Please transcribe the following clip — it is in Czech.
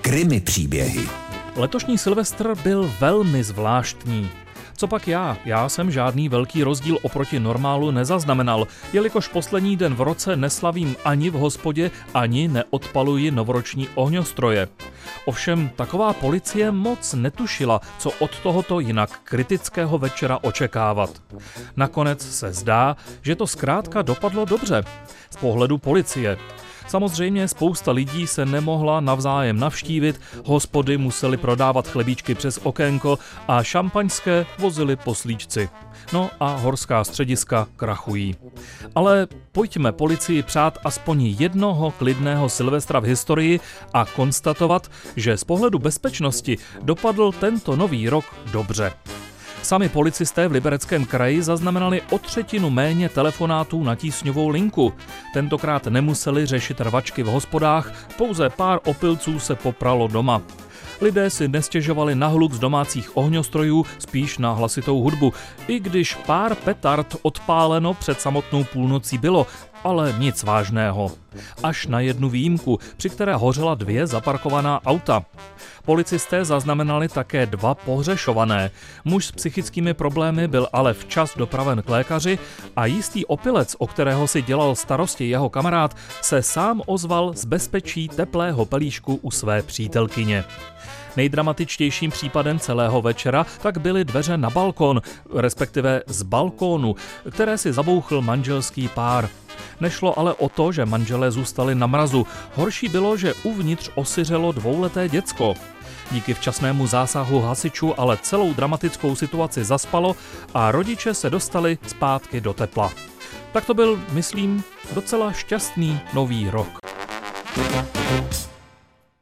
Krimi příběhy. Letošní Silvestr byl velmi zvláštní. Co pak já? Já jsem žádný velký rozdíl oproti normálu nezaznamenal, jelikož poslední den v roce neslavím ani v hospodě, ani neodpaluji novoroční ohňostroje. Ovšem taková policie moc netušila, co od tohoto jinak kritického večera očekávat. Nakonec se zdá, že to zkrátka dopadlo dobře. Z pohledu policie. Samozřejmě spousta lidí se nemohla navzájem navštívit, hospody museli prodávat chlebíčky přes okénko a šampaňské vozili poslíčci. No a horská střediska krachují. Ale pojďme policii přát aspoň jednoho klidného Silvestra v historii a konstatovat, že z pohledu bezpečnosti dopadl tento nový rok dobře. Sami policisté v Libereckém kraji zaznamenali o třetinu méně telefonátů na tísňovou linku. Tentokrát nemuseli řešit rvačky v hospodách, pouze pár opilců se popralo doma. Lidé si nestěžovali na hluk z domácích ohňostrojů, spíš na hlasitou hudbu, i když pár petard odpáleno před samotnou půlnocí bylo, ale nic vážného. Až na jednu výjimku, při které hořela dvě zaparkovaná auta. Policisté zaznamenali také dva pohřešované. Muž s psychickými problémy byl ale včas dopraven k lékaři a jistý opilec, o kterého si dělal starosti jeho kamarád, se sám ozval z bezpečí teplého pelíšku u své přítelkyně. Nejdramatičtějším případem celého večera tak byly dveře na balkon, respektive z balkónu, které si zabouchl manželský pár. Nešlo ale o to, že manželé zůstali na mrazu. Horší bylo, že uvnitř osiřelo dvouleté děcko. Díky včasnému zásahu hasičů ale celou dramatickou situaci zaspalo a rodiče se dostali zpátky do tepla. Tak to byl, myslím, docela šťastný nový rok.